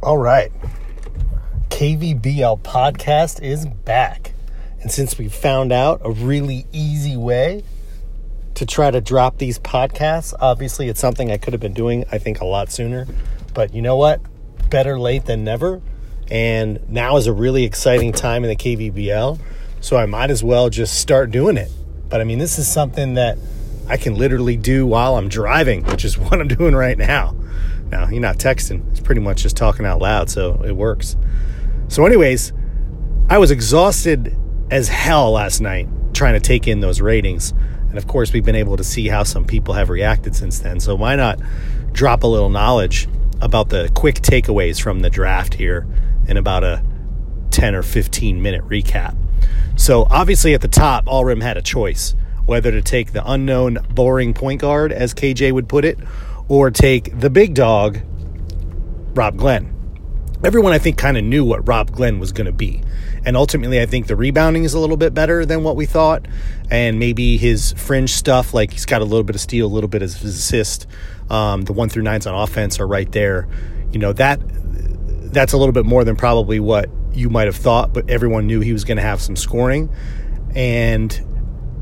All right. KVBL podcast is back. And since we found out a really easy way to try to drop these podcasts, obviously it's something I could have been doing, I think, a lot sooner. But you know what? Better late than never. And now is a really exciting time in the KVBL. So I might as well just start doing it. But I mean, this is something that I can literally do while I'm driving, which is what I'm doing right now. Now, you're not texting, it's pretty much just talking out loud, so it works. So, anyways, I was exhausted as hell last night trying to take in those ratings. And of course, we've been able to see how some people have reacted since then. So, why not drop a little knowledge about the quick takeaways from the draft here in about a 10 or 15 minute recap? So, obviously, at the top, All Rim had a choice whether to take the unknown, boring point guard, as KJ would put it, or take the big dog, Rob Glenn. Everyone, I think, kind of knew what Rob Glenn was going to be. And ultimately, I think the rebounding is a little bit better than what we thought. And maybe his fringe stuff, like he's got a little bit of steal, a little bit of assist. Um, the one through nines on offense are right there. You know, that that's a little bit more than probably what you might have thought, but everyone knew he was going to have some scoring. And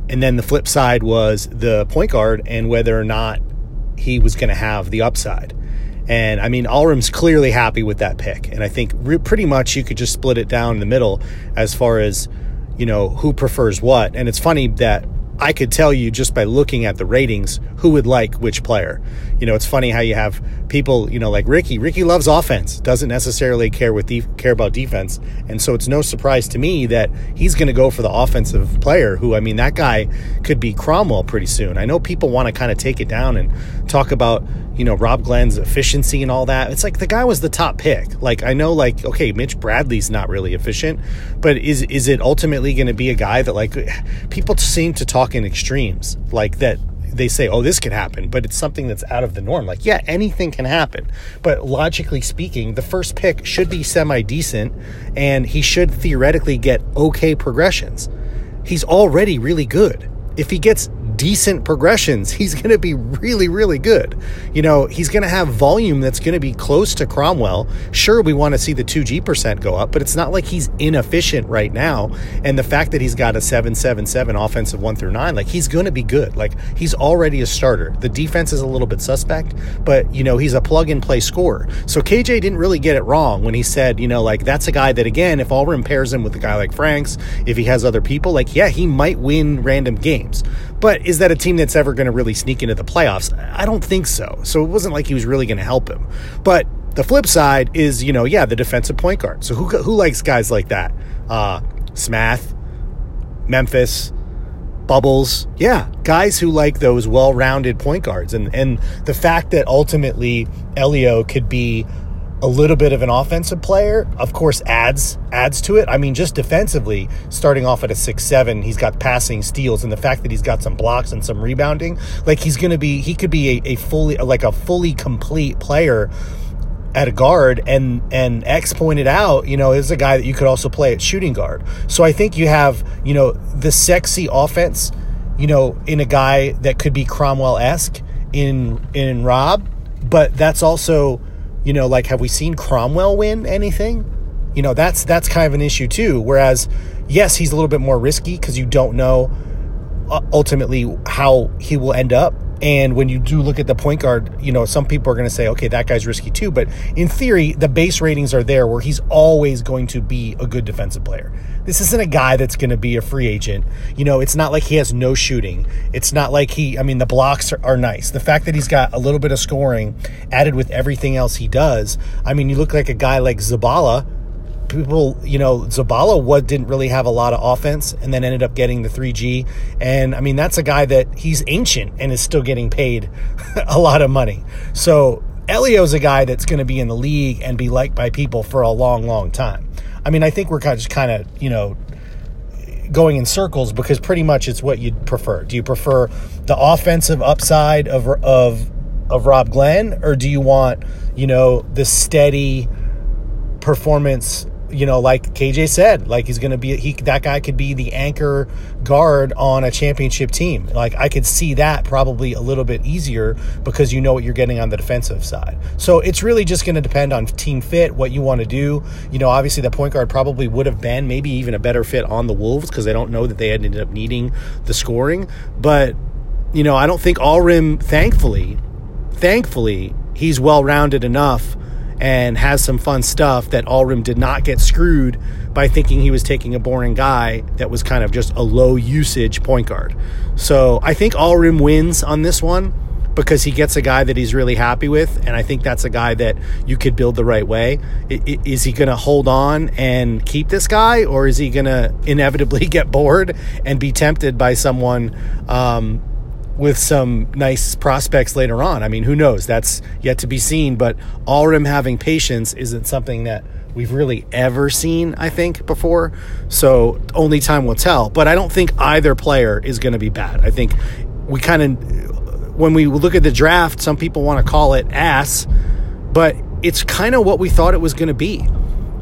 and then the flip side was the point guard and whether or not he was going to have the upside. And I mean, Allrim's clearly happy with that pick. And I think re- pretty much you could just split it down the middle as far as, you know, who prefers what. And it's funny that I could tell you just by looking at the ratings who would like which player. You know, it's funny how you have people, you know, like Ricky. Ricky loves offense, doesn't necessarily care with def- care about defense, and so it's no surprise to me that he's going to go for the offensive player. Who I mean, that guy could be Cromwell pretty soon. I know people want to kind of take it down and talk about you know Rob Glenn's efficiency and all that. It's like the guy was the top pick. Like I know, like okay, Mitch Bradley's not really efficient, but is is it ultimately going to be a guy that like people seem to talk in extremes, like that they say, oh, this could happen, but it's something that's out of the norm. Like, yeah, anything can happen. But logically speaking, the first pick should be semi decent and he should theoretically get okay progressions. He's already really good. If he gets decent progressions, he's going to be really, really good. You know, he's going to have volume that's going to be close to Cromwell. Sure, we want to see the 2G percent go up, but it's not like he's inefficient right now. And the fact that he's got a 777 offensive one through nine, like he's going to be good. Like he's already a starter. The defense is a little bit suspect, but, you know, he's a plug and play scorer. So KJ didn't really get it wrong when he said, you know, like that's a guy that, again, if Allrim pairs him with a guy like Franks, if he has other people, like, yeah, he might win random games. But is that a team that's ever going to really sneak into the playoffs? I don't think so. So it wasn't like he was really going to help him. But the flip side is, you know, yeah, the defensive point guard. So who who likes guys like that? Uh, Smath, Memphis, Bubbles, yeah, guys who like those well-rounded point guards, and and the fact that ultimately Elio could be a little bit of an offensive player, of course, adds adds to it. I mean, just defensively, starting off at a six seven, he's got passing steals, and the fact that he's got some blocks and some rebounding, like he's going to be, he could be a, a fully like a fully complete player at a guard and and X pointed out, you know, is a guy that you could also play at shooting guard. So I think you have, you know, the sexy offense, you know, in a guy that could be Cromwell esque in in Rob, but that's also you know, like have we seen Cromwell win anything? You know, that's that's kind of an issue too. Whereas, yes, he's a little bit more risky because you don't know uh, ultimately how he will end up. And when you do look at the point guard, you know, some people are going to say, okay, that guy's risky too. But in theory, the base ratings are there where he's always going to be a good defensive player. This isn't a guy that's going to be a free agent. You know, it's not like he has no shooting. It's not like he, I mean, the blocks are, are nice. The fact that he's got a little bit of scoring added with everything else he does. I mean, you look like a guy like Zabala. People, you know, Zabala what didn't really have a lot of offense and then ended up getting the 3G. And I mean, that's a guy that he's ancient and is still getting paid a lot of money. So Elio's a guy that's going to be in the league and be liked by people for a long, long time. I mean, I think we're kind of just kind of, you know, going in circles because pretty much it's what you'd prefer. Do you prefer the offensive upside of of of Rob Glenn, or do you want, you know, the steady performance you know, like KJ said, like he's going to be he that guy could be the anchor guard on a championship team. Like I could see that probably a little bit easier because you know what you're getting on the defensive side. So it's really just going to depend on team fit, what you want to do. You know, obviously the point guard probably would have been maybe even a better fit on the Wolves because they don't know that they had ended up needing the scoring, but you know, I don't think Alrim thankfully thankfully he's well rounded enough and has some fun stuff that Alrim did not get screwed by thinking he was taking a boring guy that was kind of just a low usage point guard. So I think Alrim wins on this one because he gets a guy that he's really happy with, and I think that's a guy that you could build the right way. Is he going to hold on and keep this guy, or is he going to inevitably get bored and be tempted by someone? Um, with some nice prospects later on. I mean, who knows? That's yet to be seen. But Alrim having patience isn't something that we've really ever seen, I think, before. So only time will tell. But I don't think either player is going to be bad. I think we kind of, when we look at the draft, some people want to call it ass, but it's kind of what we thought it was going to be.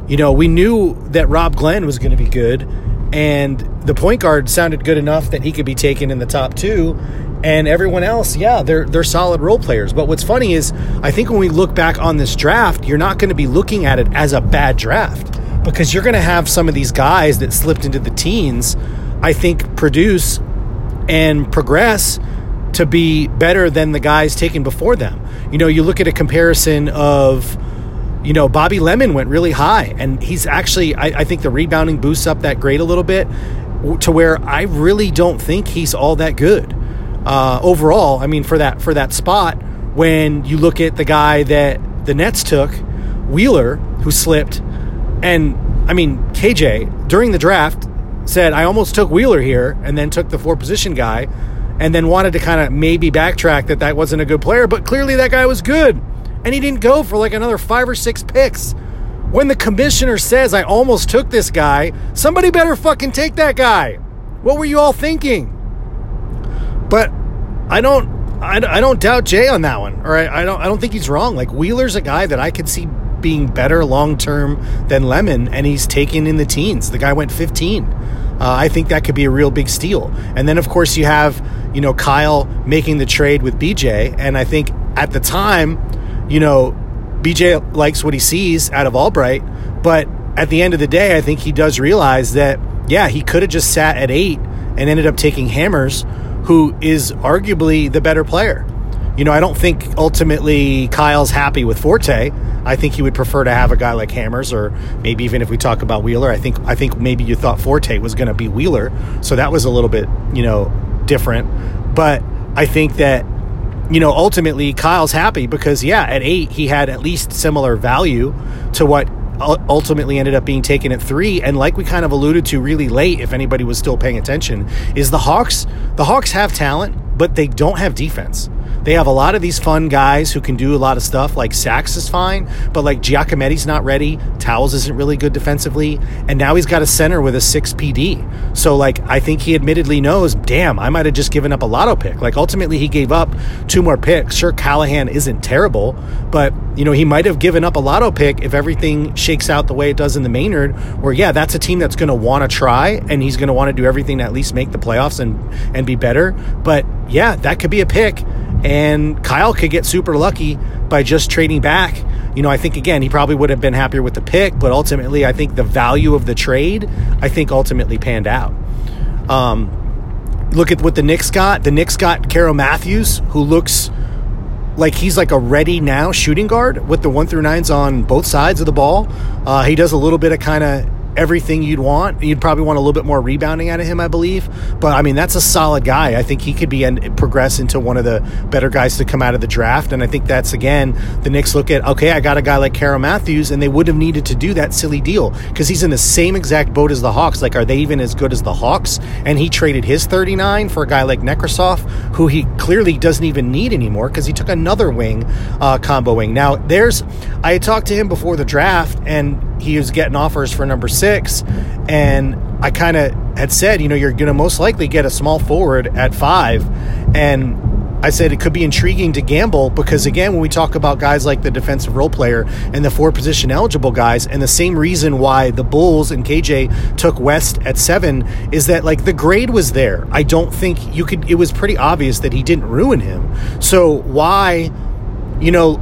You know, we knew that Rob Glenn was going to be good, and the point guard sounded good enough that he could be taken in the top two and everyone else, yeah, they're they're solid role players. But what's funny is I think when we look back on this draft, you're not going to be looking at it as a bad draft because you're going to have some of these guys that slipped into the teens, I think produce and progress to be better than the guys taken before them. You know, you look at a comparison of you know, Bobby Lemon went really high, and he's actually, I, I, think the rebounding boosts up that grade a little bit to where I really don't think he's all that good uh, overall. I mean, for that for that spot, when you look at the guy that the Nets took, Wheeler, who slipped, and I mean KJ during the draft said I almost took Wheeler here, and then took the four position guy, and then wanted to kind of maybe backtrack that that wasn't a good player, but clearly that guy was good, and he didn't go for like another five or six picks. When the commissioner says I almost took this guy, somebody better fucking take that guy. What were you all thinking? But I don't I, I don't doubt Jay on that one. Or I, I don't I don't think he's wrong. Like Wheeler's a guy that I could see being better long term than Lemon, and he's taken in the teens. The guy went 15. Uh, I think that could be a real big steal. And then, of course, you have you know Kyle making the trade with BJ, and I think at the time, you know, BJ likes what he sees out of Albright, but at the end of the day, I think he does realize that yeah, he could have just sat at eight and ended up taking Hammers who is arguably the better player. You know, I don't think ultimately Kyle's happy with Forte. I think he would prefer to have a guy like Hammers, or maybe even if we talk about Wheeler, I think I think maybe you thought Forte was going to be Wheeler, so that was a little bit you know different. But I think that you know ultimately Kyle's happy because yeah, at eight he had at least similar value to what ultimately ended up being taken at three. And like we kind of alluded to really late, if anybody was still paying attention, is the Hawks. The Hawks have talent, but they don't have defense. They have a lot of these fun guys who can do a lot of stuff. Like Sachs is fine, but like Giacometti's not ready. Towels isn't really good defensively, and now he's got a center with a six PD. So like I think he admittedly knows, damn, I might have just given up a lotto pick. Like ultimately he gave up two more picks. Sure, Callahan isn't terrible, but you know he might have given up a lotto pick if everything shakes out the way it does in the Maynard. Where yeah, that's a team that's going to want to try, and he's going to want to do everything to at least make the playoffs and and be better. But yeah, that could be a pick and Kyle could get super lucky by just trading back. You know, I think again, he probably would have been happier with the pick, but ultimately, I think the value of the trade, I think ultimately panned out. Um, look at what the Knicks got. The Knicks got Carol Matthews, who looks like he's like a ready now shooting guard with the one through nines on both sides of the ball. Uh, he does a little bit of kind of everything you'd want. You'd probably want a little bit more rebounding out of him, I believe. But I mean, that's a solid guy. I think he could be and progress into one of the better guys to come out of the draft. And I think that's again the Knicks look at okay, I got a guy like Carol Matthews, and they would have needed to do that silly deal because he's in the same exact boat as the Hawks. Like, are they even as good as the Hawks? And he traded his 39 for a guy like Nekrasov, who he clearly doesn't even need anymore because he took another wing uh, combo wing. Now, there's I talked to him before the draft, and he was getting offers for number six, and I kind of had said, you know, you're going to most likely get a small forward at five, and I said it could be intriguing to gamble because, again, when we talk about guys like the defensive role player and the four position eligible guys, and the same reason why the Bulls and KJ took West at seven is that, like, the grade was there. I don't think you could, it was pretty obvious that he didn't ruin him. So, why, you know,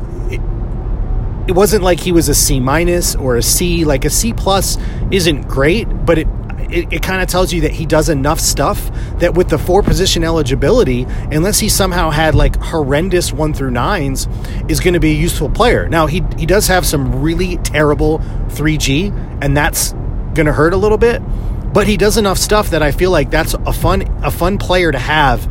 it wasn't like he was a C minus or a C. Like a C plus isn't great, but it it, it kind of tells you that he does enough stuff that with the four position eligibility, unless he somehow had like horrendous one through nines, is going to be a useful player. Now he he does have some really terrible 3G, and that's going to hurt a little bit. But he does enough stuff that I feel like that's a fun a fun player to have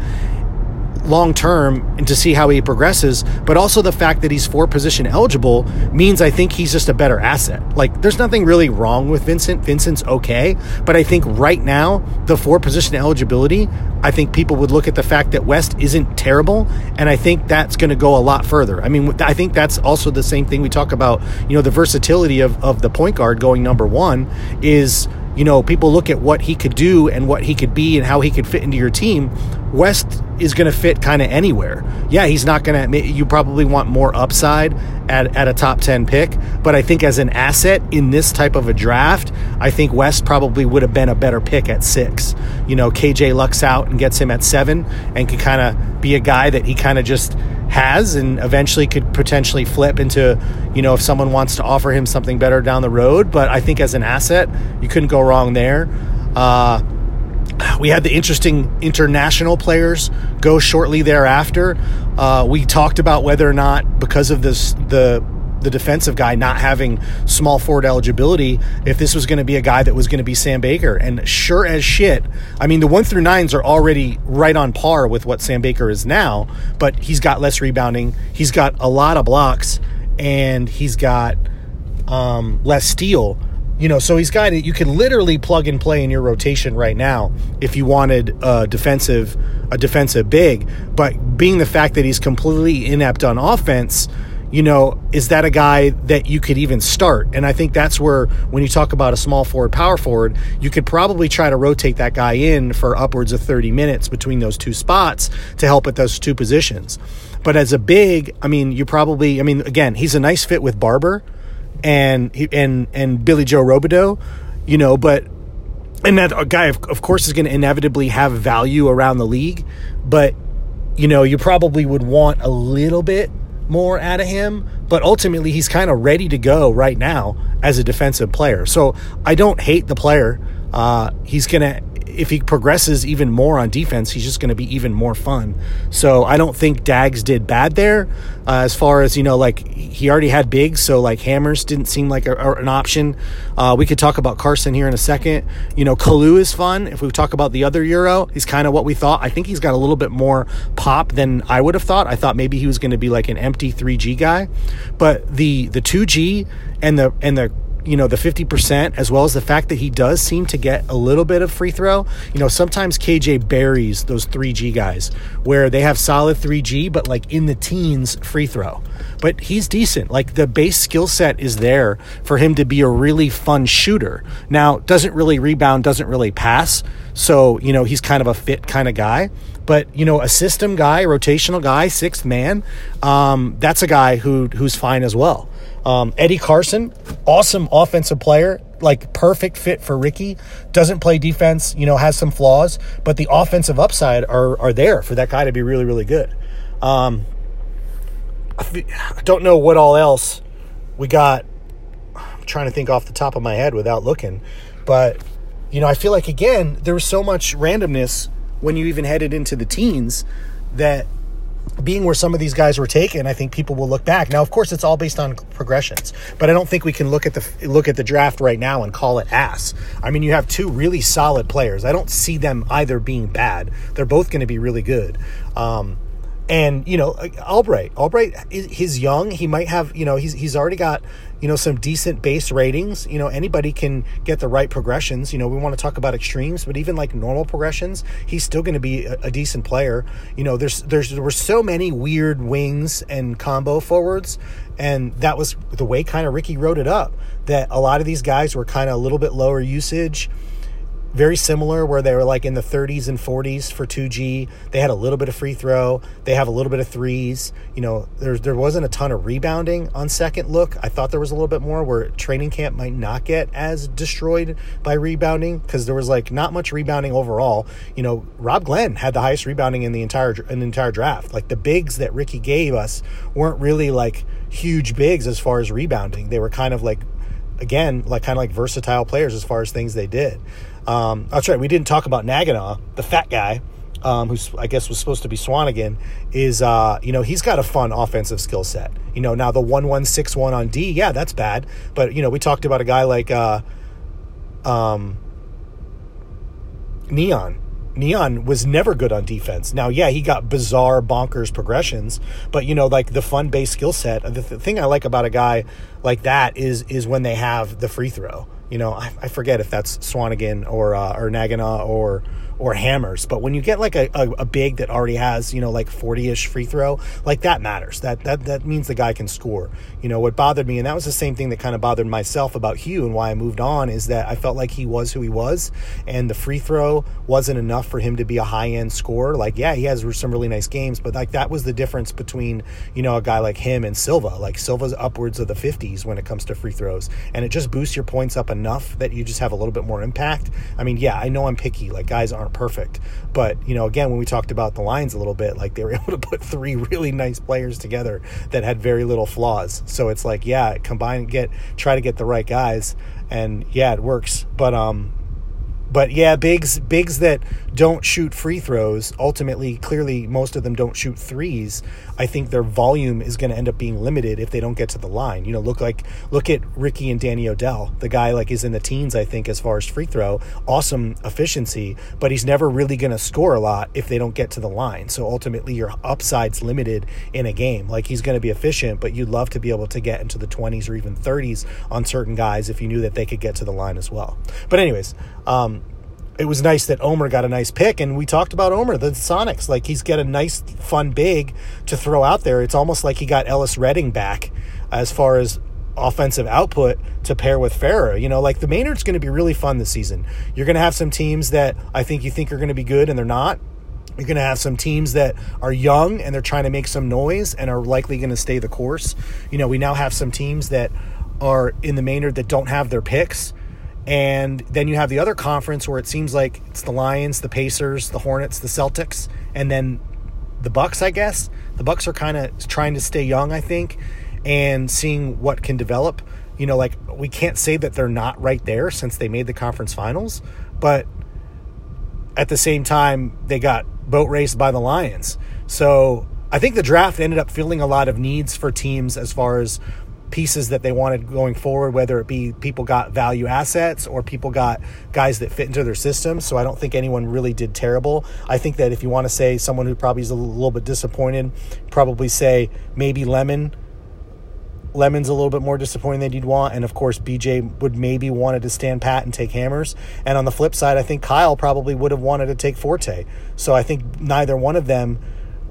long term and to see how he progresses, but also the fact that he's four position eligible means I think he's just a better asset. Like, there's nothing really wrong with Vincent. Vincent's okay, but I think right now, the four position eligibility, I think people would look at the fact that West isn't terrible, and I think that's going to go a lot further. I mean, I think that's also the same thing we talk about, you know, the versatility of, of the point guard going number one is you know, people look at what he could do and what he could be and how he could fit into your team. West is going to fit kind of anywhere. Yeah, he's not going to, you probably want more upside at, at a top 10 pick, but I think as an asset in this type of a draft, I think West probably would have been a better pick at six. You know, KJ lucks out and gets him at seven and can kind of be a guy that he kind of just has and eventually could potentially flip into, you know, if someone wants to offer him something better down the road. But I think as an asset, you couldn't go wrong there. Uh, we had the interesting international players go shortly thereafter. Uh, we talked about whether or not, because of this, the the defensive guy not having small forward eligibility if this was going to be a guy that was going to be Sam Baker. And sure as shit, I mean, the one through nines are already right on par with what Sam Baker is now, but he's got less rebounding. He's got a lot of blocks and he's got um, less steal. You know, so he's got it. You can literally plug and play in your rotation right now if you wanted a defensive, a defensive big. But being the fact that he's completely inept on offense, you know, is that a guy that you could even start? And I think that's where, when you talk about a small forward, power forward, you could probably try to rotate that guy in for upwards of 30 minutes between those two spots to help at those two positions. But as a big, I mean, you probably, I mean, again, he's a nice fit with Barber and and and Billy Joe Robideau, you know, but and that guy, of, of course, is going to inevitably have value around the league, but you know, you probably would want a little bit more out of him, but ultimately he's kind of ready to go right now as a defensive player. So I don't hate the player. Uh, he's going to if he progresses even more on defense, he's just going to be even more fun. So I don't think Dags did bad there. Uh, as far as you know, like he already had bigs, so like hammers didn't seem like a, an option. Uh, we could talk about Carson here in a second. You know, Kalu is fun. If we talk about the other Euro, he's kind of what we thought. I think he's got a little bit more pop than I would have thought. I thought maybe he was going to be like an empty 3G guy, but the the 2G and the and the you know the 50% as well as the fact that he does seem to get a little bit of free throw. You know sometimes kj buries those 3g guys where they have solid 3g but like in the teens free throw. But he's decent. Like the base skill set is there for him to be a really fun shooter. Now doesn't really rebound doesn't really pass so you know he's kind of a fit kind of guy. But you know a system guy rotational guy sixth man um, that's a guy who who's fine as well um, Eddie Carson, awesome offensive player, like perfect fit for Ricky. Doesn't play defense, you know, has some flaws, but the offensive upside are are there for that guy to be really really good. Um, I don't know what all else we got. I'm trying to think off the top of my head without looking, but you know, I feel like again there was so much randomness when you even headed into the teens that being where some of these guys were taken, I think people will look back. Now, of course, it's all based on progressions, but I don't think we can look at the look at the draft right now and call it ass. I mean, you have two really solid players. I don't see them either being bad. They're both going to be really good. Um, and you know, Albright, Albright, he's young. He might have, you know, he's he's already got, you know, some decent base ratings. You know, anybody can get the right progressions. You know, we want to talk about extremes, but even like normal progressions, he's still going to be a, a, decent player. You know, there's there's there were so many weird wings and combo forwards, and that was the way kind of Ricky wrote it up. That a lot of these guys were kind of a little bit lower usage very similar where they were like in the 30s and 40s for 2G. They had a little bit of free throw. They have a little bit of threes. You know, there there wasn't a ton of rebounding on second look. I thought there was a little bit more where training camp might not get as destroyed by rebounding because there was like not much rebounding overall. You know, Rob Glenn had the highest rebounding in the entire in the entire draft. Like the bigs that Ricky gave us weren't really like huge bigs as far as rebounding. They were kind of like again, like kind of like versatile players as far as things they did. Um, that's right. We didn't talk about Nagana, the fat guy, um, who's I guess was supposed to be Swanigan. Is uh, you know he's got a fun offensive skill set. You know now the one one six one on D, yeah, that's bad. But you know we talked about a guy like uh, um, Neon. Neon was never good on defense. Now, yeah, he got bizarre, bonkers progressions, but you know, like the fun based skill set. The, the thing I like about a guy like that is is when they have the free throw you know, I, I forget if that's Swanigan or uh, or Nagana or or hammers. But when you get like a, a, a big that already has, you know, like 40 ish free throw, like that matters. That, that, that means the guy can score. You know, what bothered me, and that was the same thing that kind of bothered myself about Hugh and why I moved on, is that I felt like he was who he was, and the free throw wasn't enough for him to be a high end scorer. Like, yeah, he has some really nice games, but like that was the difference between, you know, a guy like him and Silva. Like, Silva's upwards of the 50s when it comes to free throws, and it just boosts your points up enough that you just have a little bit more impact. I mean, yeah, I know I'm picky. Like, guys aren't perfect. But, you know, again, when we talked about the lines a little bit, like they were able to put three really nice players together that had very little flaws. So it's like, yeah, combine, get, try to get the right guys. And yeah, it works. But, um, but yeah, bigs bigs that don't shoot free throws, ultimately, clearly, most of them don't shoot threes. I think their volume is going to end up being limited if they don't get to the line. You know, look like look at Ricky and Danny Odell. The guy like is in the teens, I think, as far as free throw. Awesome efficiency, but he's never really going to score a lot if they don't get to the line. So ultimately, your upside's limited in a game. Like he's going to be efficient, but you'd love to be able to get into the 20s or even 30s on certain guys if you knew that they could get to the line as well. But anyways, um, it was nice that Omer got a nice pick, and we talked about Omer, the Sonics. Like he's got a nice, fun big to throw out there. It's almost like he got Ellis Redding back as far as offensive output to pair with Farah. You know, like the Maynard's going to be really fun this season. You're going to have some teams that I think you think are going to be good and they're not. You're going to have some teams that are young and they're trying to make some noise and are likely going to stay the course. You know, we now have some teams that are in the Maynard that don't have their picks and then you have the other conference where it seems like it's the Lions, the Pacers, the Hornets, the Celtics, and then the Bucks, I guess. The Bucks are kind of trying to stay young, I think, and seeing what can develop. You know, like we can't say that they're not right there since they made the conference finals, but at the same time, they got boat raced by the Lions. So I think the draft ended up filling a lot of needs for teams as far as pieces that they wanted going forward, whether it be people got value assets or people got guys that fit into their system. So I don't think anyone really did terrible. I think that if you want to say someone who probably is a little bit disappointed, probably say maybe Lemon. Lemon's a little bit more disappointing than you'd want, and of course BJ would maybe wanted to stand pat and take hammers. And on the flip side, I think Kyle probably would have wanted to take Forte. So I think neither one of them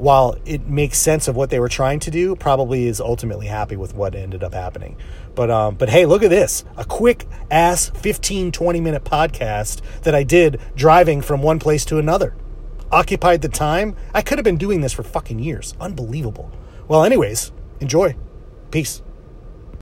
while it makes sense of what they were trying to do, probably is ultimately happy with what ended up happening. But um, but hey, look at this. A quick ass 15, 20 minute podcast that I did driving from one place to another. Occupied the time. I could have been doing this for fucking years. Unbelievable. Well, anyways, enjoy. Peace.